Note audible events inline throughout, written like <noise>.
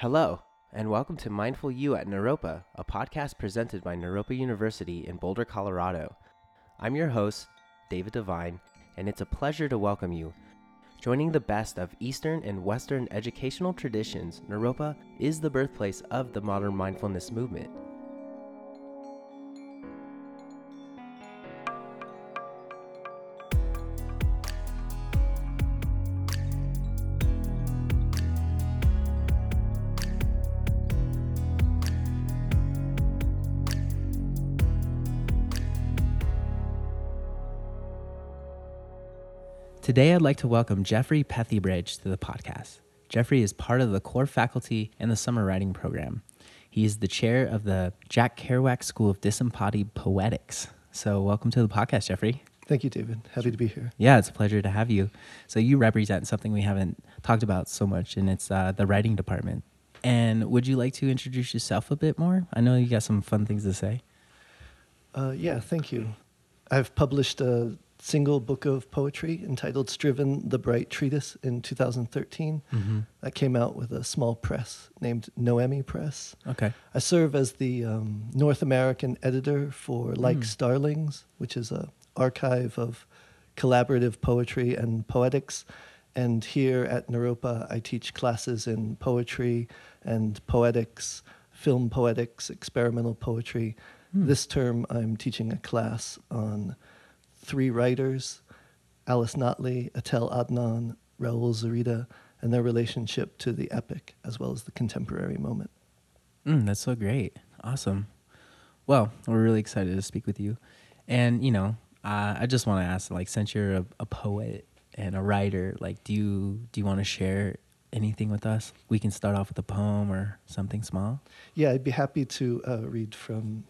Hello, and welcome to Mindful You at Naropa, a podcast presented by Naropa University in Boulder, Colorado. I'm your host, David Devine, and it's a pleasure to welcome you. Joining the best of Eastern and Western educational traditions, Naropa is the birthplace of the modern mindfulness movement. Today, I'd like to welcome Jeffrey Pethybridge to the podcast. Jeffrey is part of the core faculty in the summer writing program. He is the chair of the Jack Kerouac School of Disembodied Poetics. So, welcome to the podcast, Jeffrey. Thank you, David. Happy to be here. Yeah, it's a pleasure to have you. So, you represent something we haven't talked about so much, and it's uh, the writing department. And would you like to introduce yourself a bit more? I know you got some fun things to say. Uh, yeah, thank you. I've published a single book of poetry entitled Striven the Bright Treatise in 2013. Mm-hmm. That came out with a small press named Noemi Press. Okay. I serve as the um, North American editor for Like mm. Starlings, which is a archive of collaborative poetry and poetics. And here at Naropa, I teach classes in poetry and poetics, film poetics, experimental poetry. Mm. This term, I'm teaching a class on three writers Alice Notley, Etel Adnan, Raul Zurita, and their relationship to the epic as well as the contemporary moment. Mm, that's so great. Awesome. Well, we're really excited to speak with you. And, you know, uh, I just want to ask, like, since you're a, a, poet and a writer, like, do you do you want to share anything with us? We can start off with a poem or something small. Yeah, I'd be happy to uh, read from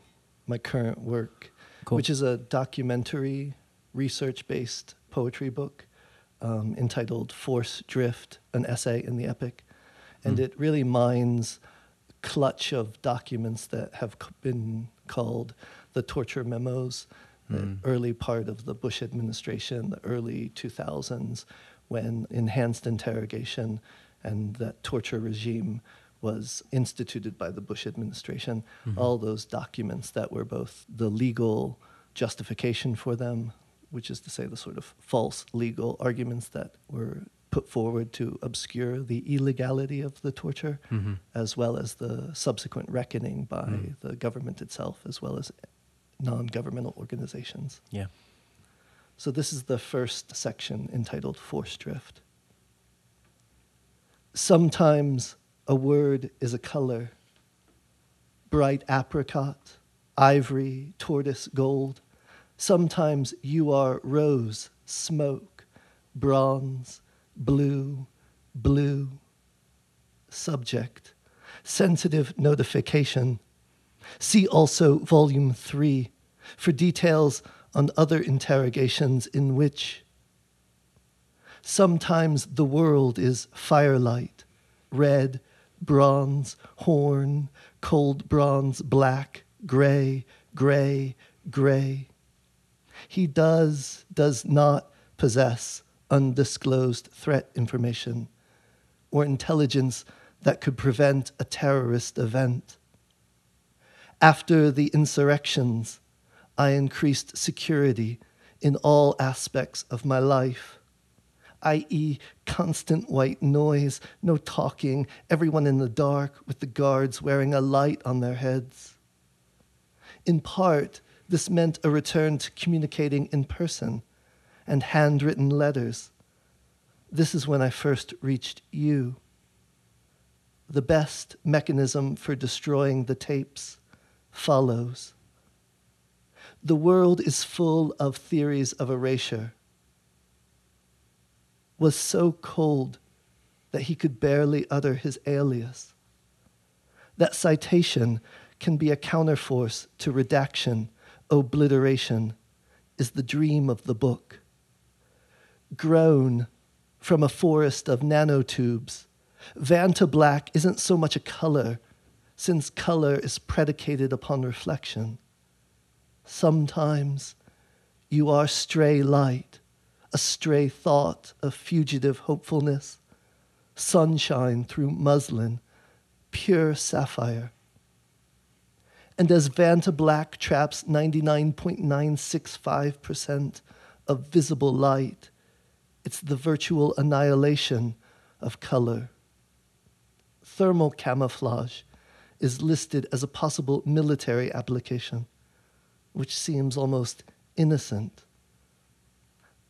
my current work, cool. which is a documentary research based poetry book um, entitled Force Drift, an essay in the epic. And mm. it really mines clutch of documents that have been called the torture memos, the mm. early part of the Bush administration, the early 2000s, when enhanced interrogation and that torture regime was instituted by the Bush administration. Mm-hmm. All those documents that were both the legal justification for them, which is to say the sort of false legal arguments that were put forward to obscure the illegality of the torture, mm-hmm. as well as the subsequent reckoning by mm. the government itself, as well as non governmental organizations. Yeah. So, this is the first section entitled Force Drift. Sometimes a word is a color bright apricot, ivory, tortoise, gold. Sometimes you are rose, smoke, bronze, blue, blue. Subject, sensitive notification. See also volume three for details on other interrogations in which sometimes the world is firelight, red, bronze, horn, cold bronze, black, gray, gray, gray. He does, does not possess undisclosed threat information or intelligence that could prevent a terrorist event. After the insurrections, I increased security in all aspects of my life, i.e., constant white noise, no talking, everyone in the dark with the guards wearing a light on their heads. In part, this meant a return to communicating in person and handwritten letters. This is when I first reached you. The best mechanism for destroying the tapes follows. The world is full of theories of erasure. Was so cold that he could barely utter his alias. That citation can be a counterforce to redaction obliteration is the dream of the book. Grown from a forest of nanotubes, Vantablack isn't so much a color, since color is predicated upon reflection. Sometimes you are stray light, a stray thought of fugitive hopefulness, sunshine through muslin, pure sapphire. And as Vantablack traps 99.965% of visible light, it's the virtual annihilation of color. Thermal camouflage is listed as a possible military application, which seems almost innocent.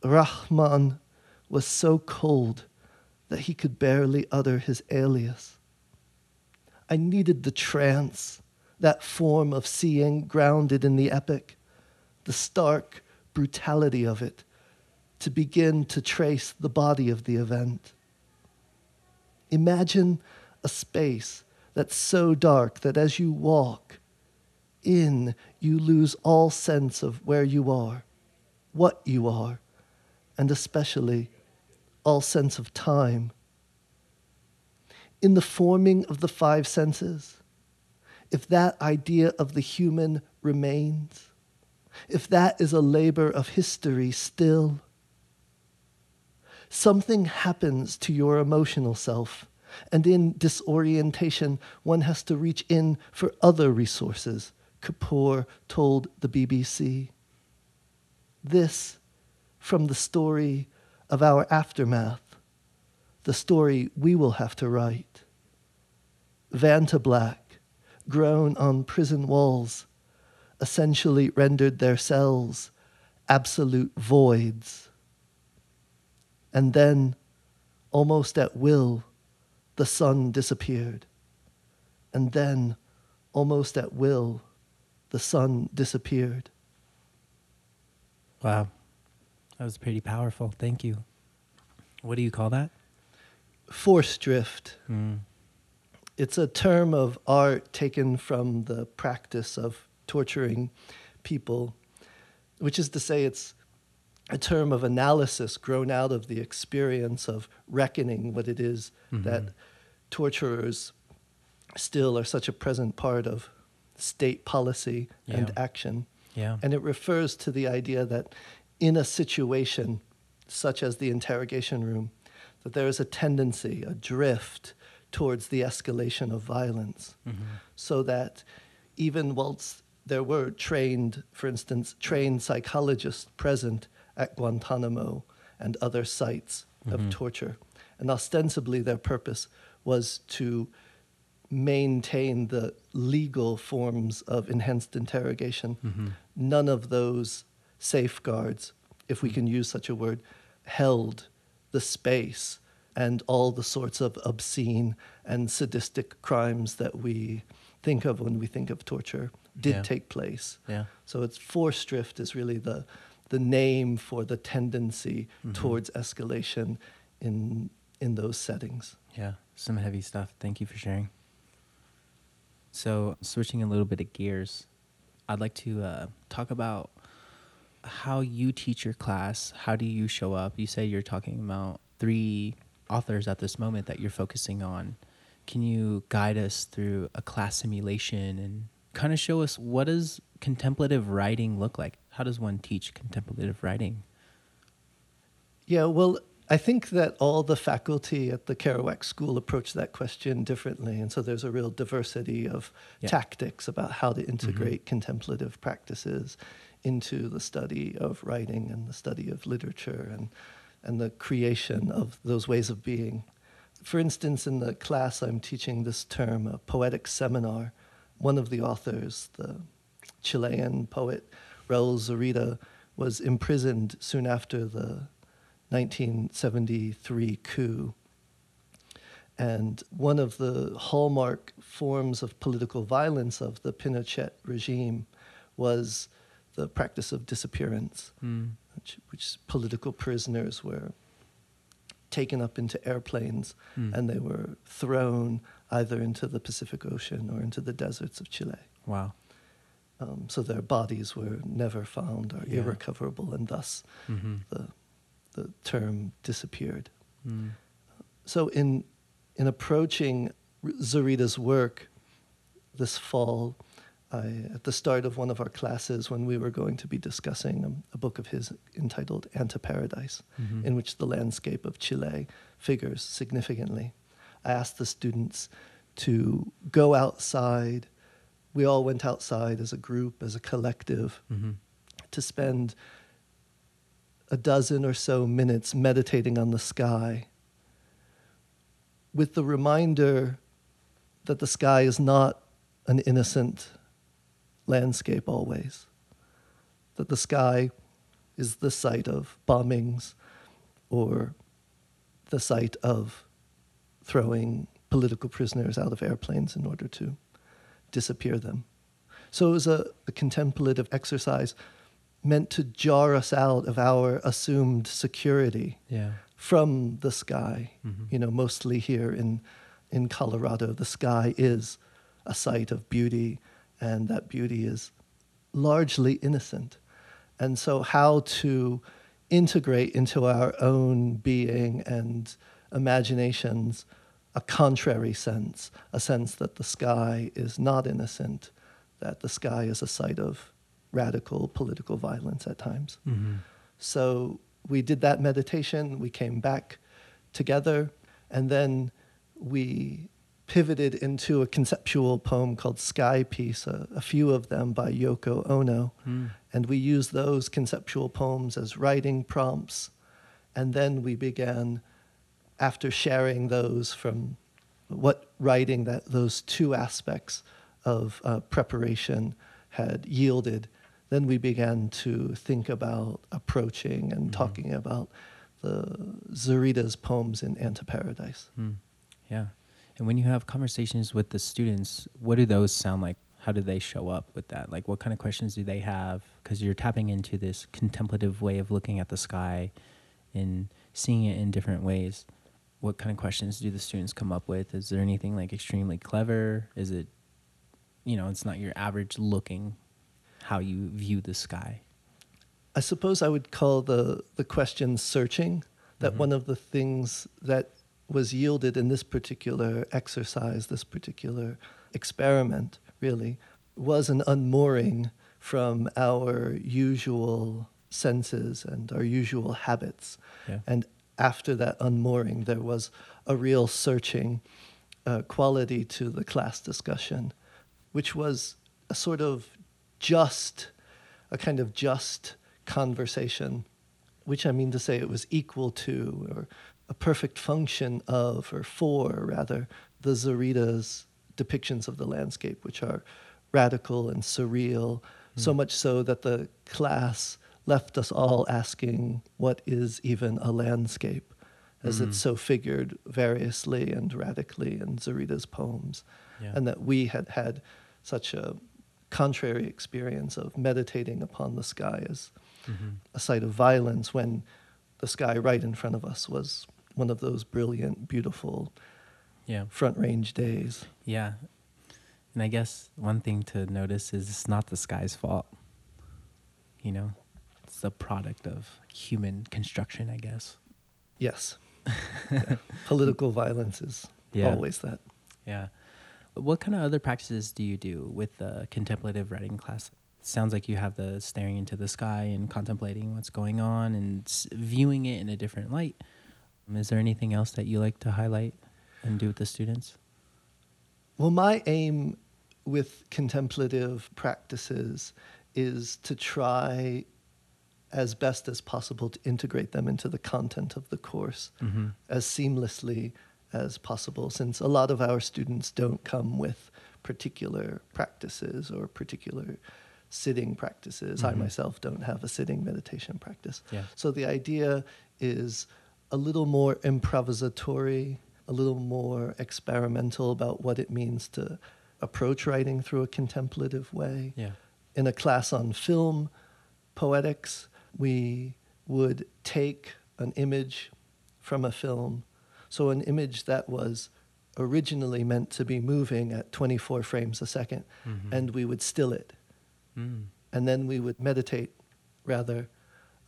Rahman was so cold that he could barely utter his alias. I needed the trance, that form of seeing grounded in the epic, the stark brutality of it, to begin to trace the body of the event. Imagine a space that's so dark that as you walk in, you lose all sense of where you are, what you are, and especially all sense of time. In the forming of the five senses, if that idea of the human remains, if that is a labor of history still, something happens to your emotional self. And in disorientation, one has to reach in for other resources, Kapoor told the BBC. This from the story of our aftermath, the story we will have to write. Vantablack, grown on prison walls, essentially rendered their cells absolute voids. And then, almost at will, the sun disappeared. And then, almost at will, the sun disappeared. Wow. That was pretty powerful. Thank you. What do you call that? Force drift. Mm. It's a term of art taken from the practice of torturing people, which is to say, it's a term of analysis grown out of the experience of reckoning what it is mm-hmm. that torturers still are such a present part of state policy yeah. and action. Yeah. And it refers to the idea that in a situation such as the interrogation room, that there is a tendency, a drift towards the escalation of violence, mm-hmm. so that even whilst there were trained, for instance, trained psychologists present at Guantanamo and other sites mm-hmm. of torture, and ostensibly their purpose was to maintain the legal forms of enhanced interrogation. Mm-hmm. None of those safeguards, if we can use such a word, held the space and all the sorts of obscene and sadistic crimes that we think of when we think of torture did yeah. take place. Yeah. So it's force drift is really the the name for the tendency mm-hmm. towards escalation in in those settings. Yeah, some heavy stuff. Thank you for sharing. So switching a little bit of gears, I'd like to uh, talk about how you teach your class. How do you show up? You say you're talking about three authors at this moment that you're focusing on. Can you guide us through a class simulation and kind of show us what does contemplative writing look like? How does one teach contemplative writing? Yeah, well, I think that all the faculty at the Kerouac School approach that question differently. And so there's a real diversity of yeah. tactics about how to integrate mm-hmm. contemplative practices into the study of writing and the study of literature and, and the creation of those ways of being. For instance, in the class I'm teaching this term, a poetic seminar, one of the authors, the Chilean poet Raul Zurita, was imprisoned soon after the 1973 coup. And one of the hallmark forms of political violence of the Pinochet regime was the practice of disappearance, mm. Which, which, political prisoners were taken up into airplanes mm. and they were thrown either into the Pacific Ocean or into the deserts of Chile. Wow. Um, so their bodies were never found or yeah. irrecoverable, and thus mm-hmm. the, the term disappeared. Mm. So, in, in approaching Zurita's work this fall, I, at the start of one of our classes when we were going to be discussing a, a book of his entitled Anteparadise, mm-hmm. in which the landscape of Chile figures significantly. I asked the students to go outside. We all went outside as a group, as a collective, Mm-hmm. to spend a dozen or so minutes meditating on the sky with the reminder that the sky is not an innocent landscape always, that the sky is the site of bombings or the site of throwing political prisoners out of airplanes in order to disappear them. So it was a, a contemplative exercise meant to jar us out of our assumed security Yeah. from the sky. Mhm. You know, mostly here in in Colorado, the sky is a site of beauty, and that beauty is largely innocent. And so, how to integrate into our own being and imaginations a contrary sense, a sense that the sky is not innocent, that the sky is a site of radical political violence at times. Mm-hmm. So we did that meditation, we came back together, and then we pivoted into a conceptual poem called Sky Piece, a, a few of them by Yoko Ono. Mm. And we used those conceptual poems as writing prompts. And then we began, after sharing those from what writing that those two aspects of uh, preparation had yielded, then we began to think about approaching and Mhm. talking about the Zurita's poems in Anteparadise. Mm. Yeah. And when you have conversations with the students, what do those sound like? How do they show up with that? Like, what kind of questions do they have? Because you're tapping into this contemplative way of looking at the sky and seeing it in different ways. What kind of questions do the students come up with? Is there anything like extremely clever? Is it, you know, it's not your average looking how you view the sky? I suppose I would call the, the question searching. That Mhm. one of the things that was yielded in this particular exercise, this particular experiment, really, was an unmooring from our usual senses and our usual habits. Yeah. And after that unmooring, there was a real searching uh, quality to the class discussion, which was a sort of just, a kind of just conversation, which I mean to say it was equal to, or a perfect function of, or for, rather, the Zurita's depictions of the landscape, which are radical and surreal, so much so that the class left us all asking, what is even a landscape? As Mhm. it's so figured variously and radically in Zurita's poems. Yeah. And that we had had such a contrary experience of meditating upon the sky as Mhm. a site of violence when the sky right in front of us was one of those brilliant, beautiful Yeah. front range days. Yeah. And I guess one thing to notice is it's not the sky's fault. You know, it's the product of human construction, I guess. Yes. <laughs> Yeah. Political violence is Yeah. always that. Yeah. What kind of other practices do you do with the contemplative writing class? sounds like you have the staring into the sky and contemplating what's going on and viewing it in a different light. Um, Is there anything else that you like to highlight and do with the students? Well, my aim with contemplative practices is to try as best as possible to integrate them into the content of the course Mm-hmm. as seamlessly as possible, since a lot of our students don't come with particular practices or particular sitting practices. I Mhm. myself don't have a sitting meditation practice. Yeah. So the idea is a little more improvisatory, a little more experimental about what it means to approach writing through a contemplative way. Yeah. In a class on film poetics, we would take an image from a film, so an image that was originally meant to be moving at 24 frames a 2nd Mhm. and we would still it Mm. and then we would meditate rather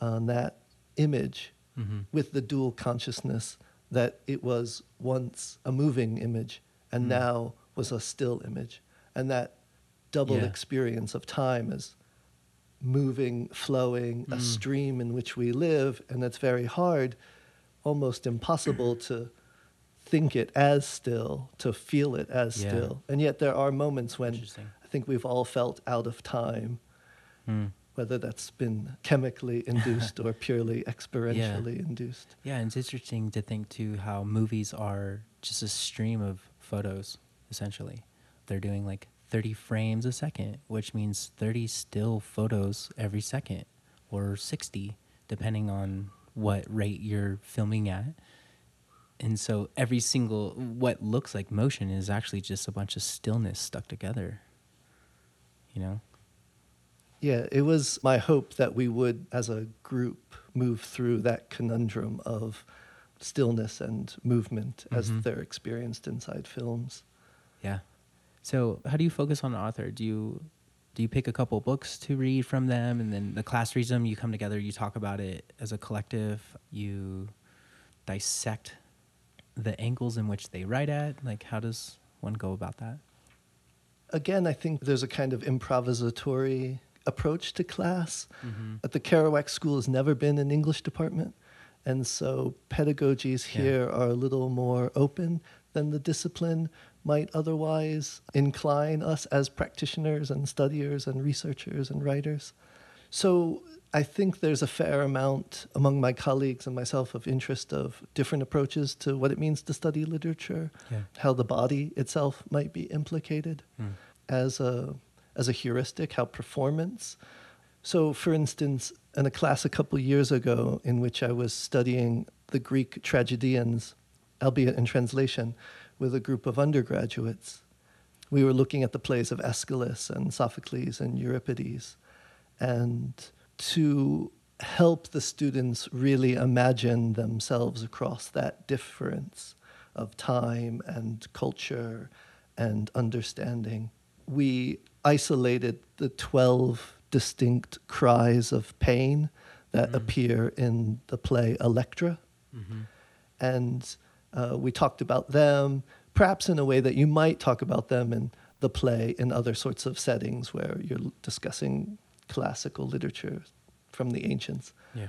on that image Mhm. with the dual consciousness that it was once a moving image and Mm. now was a still image and that double Yeah. experience of time as moving flowing a Mm. stream in which we live and it's very hard almost impossible to think it as still, to feel it as Yeah. still. And yet there are moments when I think we've all felt out of time, Mm. Whether that's been chemically <laughs> induced or purely experientially induced. Yeah, and it's interesting to think too how movies are just a stream of photos, essentially. They're doing like 30 frames a second, which means 30 still photos every second, or 60, depending on what rate you're filming at. And so every single, what looks like motion is actually just a bunch of stillness stuck together. You know? Yeah, it was my hope that we would, as a group, move through that conundrum of stillness and movement as Mhm. they're experienced inside films. Yeah. So, how do you focus on the author? Do you do you pick a couple books to read from them, and then the class reads them? You come together, you talk about it as a collective. You dissect the angles in which they write at. Like, how does one go about that? Again, I think there's a kind of improvisatory approach to class. Mm-hmm. At the Kerouac School has never been an English department, and so pedagogies Yeah. here are a little more open than the discipline might otherwise incline us as practitioners and studiers and researchers and writers. So I think there's a fair amount among my colleagues and myself of interest of different approaches to what it means to study literature, Yeah. how the body itself might be implicated Mm. as a as a heuristic, how performance. So, for instance, in a class a couple years ago, in which I was studying the Greek tragedians, albeit in translation, with a group of undergraduates, we were looking at the plays of Aeschylus and Sophocles and Euripides, and to help the students really imagine themselves across that difference of time and culture and understanding. We isolated the 12 distinct cries of pain that Mm. appear in the play Electra. Mm-hmm. And uh, we talked about them, perhaps in a way that you might talk about them in the play in other sorts of settings where you're discussing classical literature from the ancients. Yeah.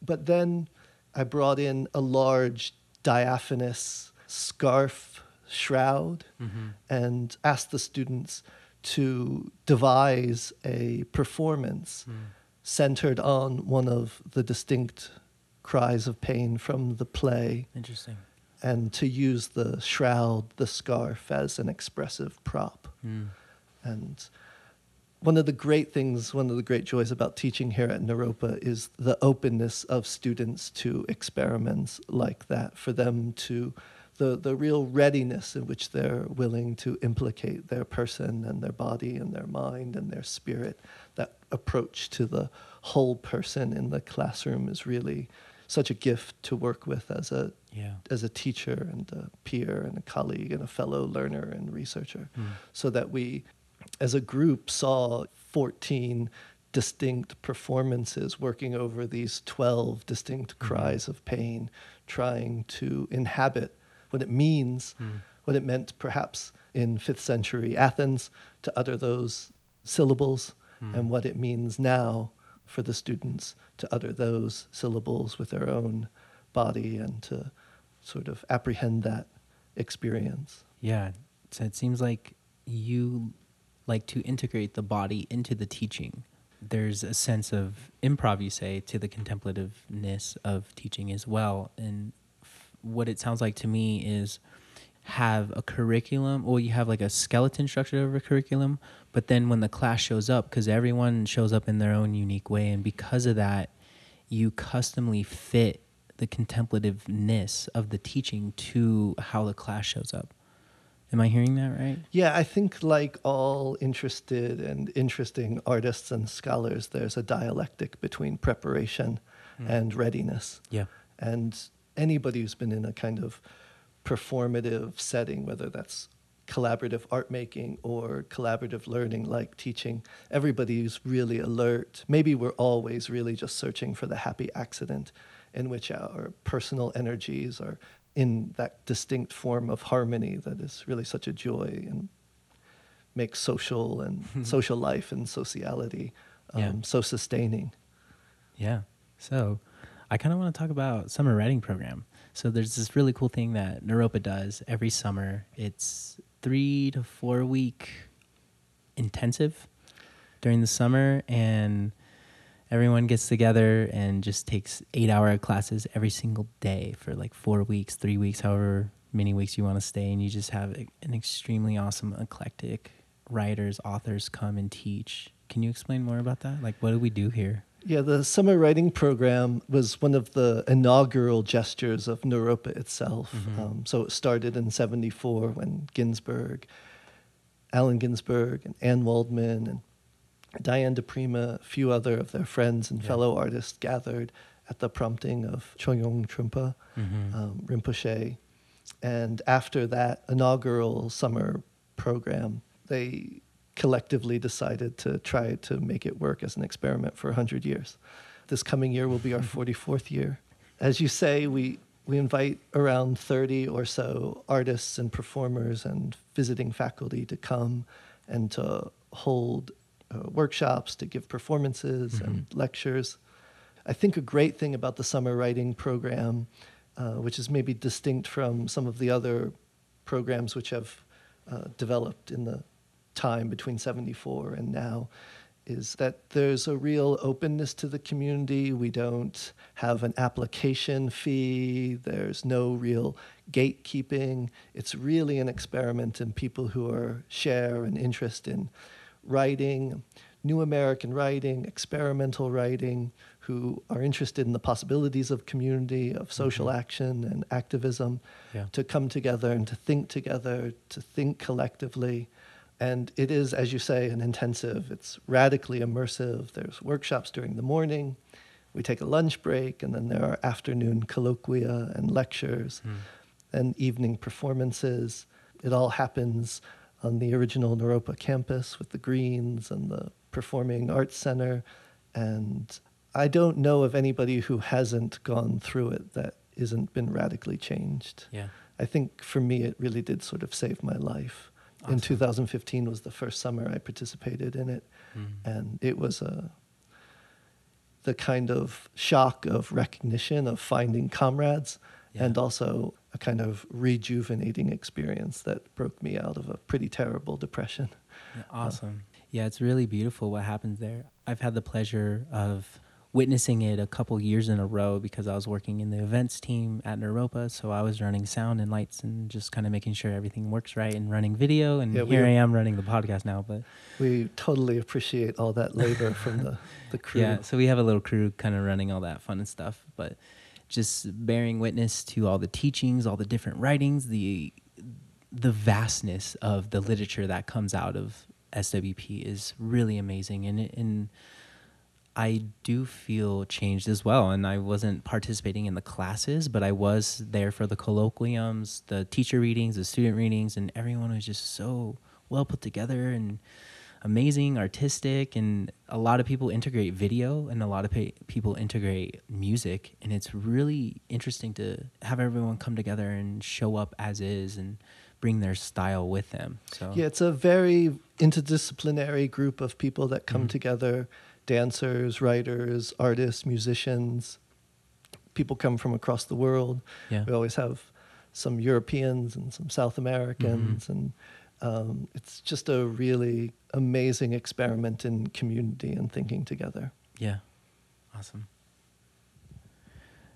But then I brought in a large diaphanous scarf shroud Mm-hmm. and asked the students to devise a performance Mm. centered on one of the distinct cries of pain from the play Interesting. and to use the shroud, the scarf, as an expressive prop. Mm. And one of the great things, one of the great joys about teaching here at Naropa is the openness of students to experiments like that, for them to, the, the real readiness in which they're willing to implicate their person and their body and their mind and their spirit. That approach to the whole person in the classroom is really such a gift to work with as a Yeah. as a teacher and a peer and a colleague and a fellow learner and researcher, Mm. so that we, as a group, saw 14 distinct performances working over these 12 distinct Mhm. cries of pain, trying to inhabit what it means, Mm. what it meant perhaps in fifth century Athens to utter those syllables, Mm. and what it means now for the students to utter those syllables with their own body and to sort of apprehend that experience. Yeah. So it seems like you like to integrate the body into the teaching. There's a sense of improv, you say, to the contemplativeness of teaching as well. And what it sounds like to me is have a curriculum, or you have like a skeleton structure of a curriculum, but then when the class shows up, because everyone shows up in their own unique way, and because of that, you customly fit the contemplativeness of the teaching to how the class shows up. Am I hearing that right? Yeah, I think like all interested and interesting artists and scholars, there's a dialectic between preparation hmm. and readiness. Yeah. And anybody who's been in a kind of performative setting, whether that's collaborative art making or collaborative learning like teaching, everybody who's really alert. Maybe we're always really just searching for the happy accident in which our personal energies are in that distinct form of harmony that is really such a joy and makes social and <laughs> social life and sociality um, Yeah. so sustaining. Yeah. So I kind of want to talk about summer writing program. So there's this really cool thing that Naropa does every summer. It's three to four week intensive during the summer, and everyone gets together and just takes eight hour classes every single day for like four weeks, three weeks, however many weeks you want to stay, and you just have an extremely awesome, eclectic writers, authors come and teach. Can you explain more about that? Like, what do we do here? Yeah, the summer writing program was one of the inaugural gestures of Naropa itself. Mhm. Um, so it started in 74 when Ginsberg, Allen Ginsberg, and Anne Waldman, and Diane di Prima, a few other of their friends and Yeah. fellow artists gathered at the prompting of Chogyam Trungpa, Mhm. um, Rinpoche. And after that inaugural summer program, they collectively decided to try to make it work as an experiment for 100 years. This coming year will be our 44th year. As you say, we, we invite around 30 or so artists and performers and visiting faculty to come and to hold uh, workshops, to give performances and lectures. I think a great thing about the summer writing program, uh, which is maybe distinct from some of the other programs which have uh, developed in the time between 74 and now, is that there's a real openness to the community. We don't have an application fee, there's no real gatekeeping. It's really an experiment in people who are share an interest in writing, new American writing, experimental writing, who are interested in the possibilities of community, of social Mhm. action and activism, Yeah. to come together and to think together, to think collectively. And it is, as you say, an intensive. It's radically immersive. There's workshops during the morning. We take a lunch break, and then there are afternoon colloquia and lectures Mm. and evening performances. It all happens on the original Naropa campus with the greens and the Performing Arts Center. And I don't know of anybody who hasn't gone through it that isn't been radically changed. Yeah. I think for me, it really did sort of save my life. In 2015 was the first summer I participated in it, Mm. and it was a the kind of shock of recognition of finding comrades, Yeah. and also a kind of rejuvenating experience that broke me out of a pretty terrible depression. Yeah, awesome. Yeah, it's really beautiful what happens there. I've had the pleasure of witnessing it a couple years in a row because I was working in the events team at Naropa. So I was running sound and lights and just kind of making sure everything works right and running video. And Yeah, here I am running the podcast now. But We totally appreciate all that labor from the, the <laughs> crew. yeah, so we have a little crew kind of running all that fun and stuff. But just bearing witness to all the teachings, all the different writings, the the vastness of the literature that comes out of SWP is really amazing, and and I do feel changed as well. And I wasn't participating in the classes, but I was there for the colloquiums, the teacher readings, the student readings, and everyone was just so well put together and amazing, artistic, and a lot of people integrate video and a lot of pa- people integrate music, and it's really interesting to have everyone come together and show up as is and bring their style with them. So Yeah, it's a very interdisciplinary group of people that come Mhm. together dancers, writers, artists, musicians. People come from across the world. yeah, We always have some Europeans and some South Americans, and um, it's just a really amazing experiment in community and thinking together. yeah, awesome.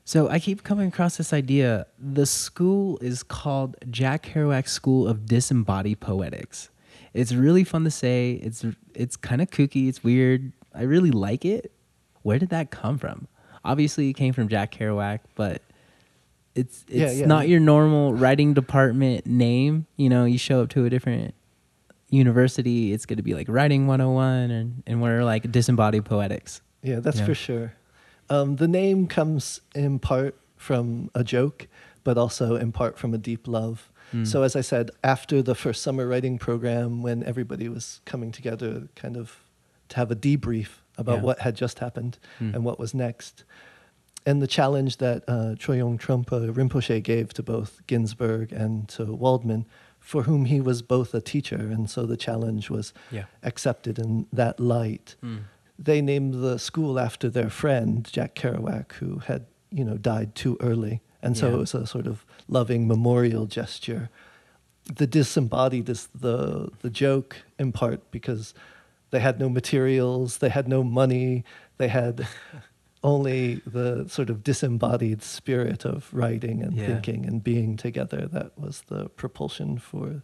So I keep coming across this idea. The school is called Jack Kerouac School of Disembodied Poetics. It's really fun to say. It's it's kind of kooky. It's weird. I really like it. Where did that come from? Obviously, it came from Jack Kerouac, but it's it's yeah. not your normal writing department name. You know, you show up to a different university, it's going to be like writing 101 and and we're like disembodied poetics. Yeah, that's Yeah. for sure. Um, the name comes in part from a joke, but also in part from a deep love. Mm. So, as I said, after the first summer writing program, when everybody was coming together, kind of to have a debrief about Yeah. what had just happened Mm. and what was next, and the challenge that uh, Chogyam Trungpa Rinpoche gave to both Ginsberg and to Waldman, for whom he was both a teacher, and so the challenge was Yeah. accepted in that light Mm. they named the school after their friend Jack Kerouac, who had you know died too early And so Yeah. it was a sort of loving memorial gesture. The disembodied is the, the joke in part because they had no materials, they had no money, they had <laughs> only the sort of disembodied spirit of writing and Yeah. thinking and being together. That was the propulsion for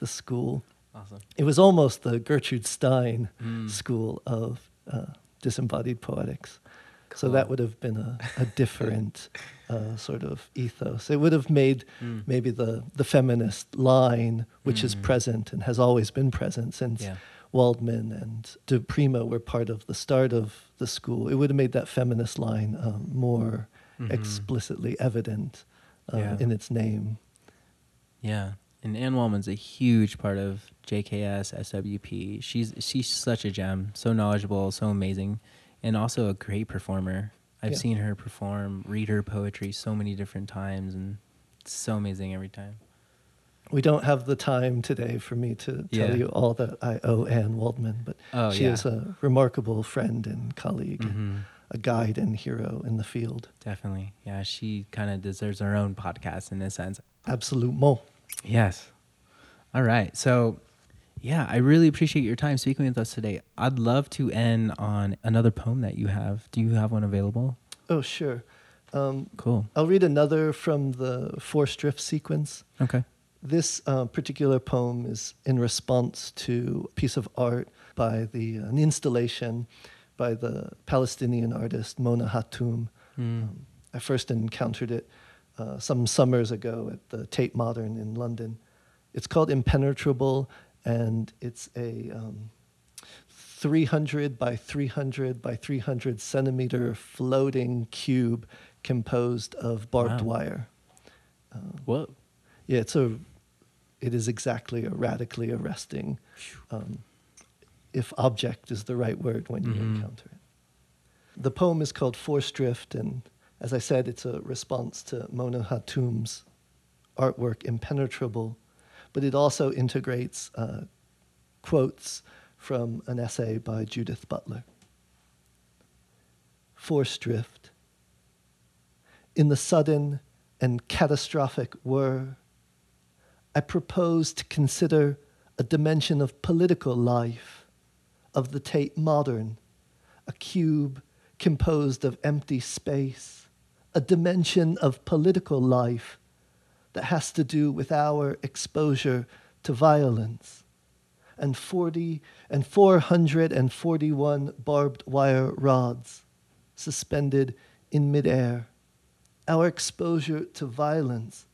the school. Awesome. It was almost the Gertrude Stein Mm. school of uh, disembodied poetics. So that would have been a, a <laughs> different uh, sort of ethos. It would have made Mm. maybe the, the feminist line, which is Mm. present and has always been present since Yeah. Waldman and di Prima were part of the start of the school. It would have made that feminist line um, more Mhm. explicitly evident uh, Yeah. in its name. Yeah. And Anne Waldman's a huge part of JKS, SWP. She's she's such a gem, so knowledgeable, so amazing, and also a great performer. I've Yeah. seen her perform, read her poetry so many different times, and it's so amazing every time. We don't have the time today for me to tell Yeah. you all that I owe Anne Waldman, but Oh, she yeah. is a remarkable friend and colleague, and Mhm. a guide and hero in the field. Definitely. Yeah, she kind of deserves her own podcast in a sense. Absolument. Yes. All right. So, yeah, I really appreciate your time speaking with us today. I'd love to end on another poem that you have. Do you have one available? Oh, sure. Um, Cool. I'll read another from the Forced Drift sequence. Okay. This uh, particular poem is in response to a piece of art by the an installation by the Palestinian artist Mona Hatoum. Mm. Um, I first encountered it uh, some summers ago at the Tate Modern in London. It's called Impenetrable, and it's a um, 300 by 300 by 300 centimeter floating cube composed of barbed Wow. wire. Whoa. Yeah, it's a. It is exactly a radically arresting, um, if object is the right word when you Mhm. encounter it. The poem is called Force Drift, and as I said, it's a response to Mona Hatoum's artwork Impenetrable, but it also integrates uh, quotes from an essay by Judith Butler. Force Drift. In the sudden and catastrophic whir, I propose to consider a dimension of political life, of the Tate Modern, a cube composed of empty space, a dimension of political life that has to do with our exposure to violence, and 40 and 441 barbed wire rods suspended in midair, our exposure to violence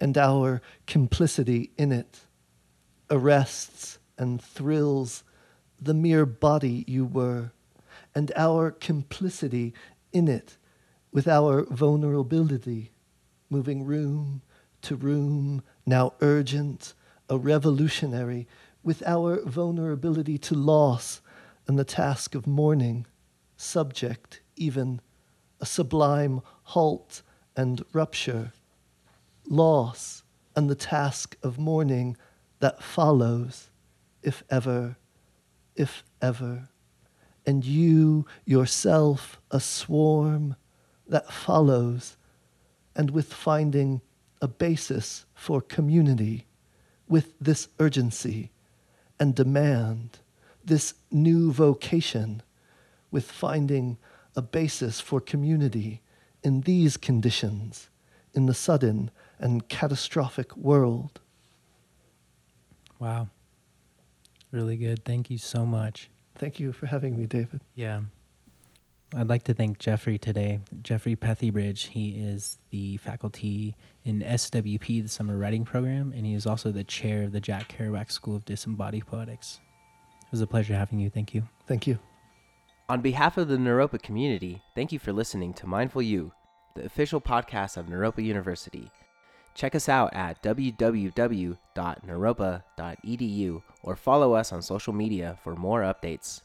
and our complicity in it arrests and thrills the mere body you were, and our complicity in it with our vulnerability, moving room to room, now urgent, a revolutionary, with our vulnerability to loss and the task of mourning, subject even a sublime halt and rupture, loss and the task of mourning that follows, if ever, if ever, and you yourself a swarm that follows, and with finding a basis for community, with this urgency and demand, this new vocation, with finding a basis for community in these conditions, in the sudden and catastrophic world. Wow. Really good. Thank you so much. Thank you for having me, David. Yeah. I'd like to thank Jeffrey today. Jeffrey Pethybridge. He is the faculty in SWP, the Summer Writing Program, and he is also the chair of the Jack Kerouac School of Disembodied Poetics. It was a pleasure having you. Thank you. Thank you. On behalf of the Naropa community, thank you for listening to Mindful You, the official podcast of Naropa University. Check us out at www.naropa.edu or follow us on social media for more updates.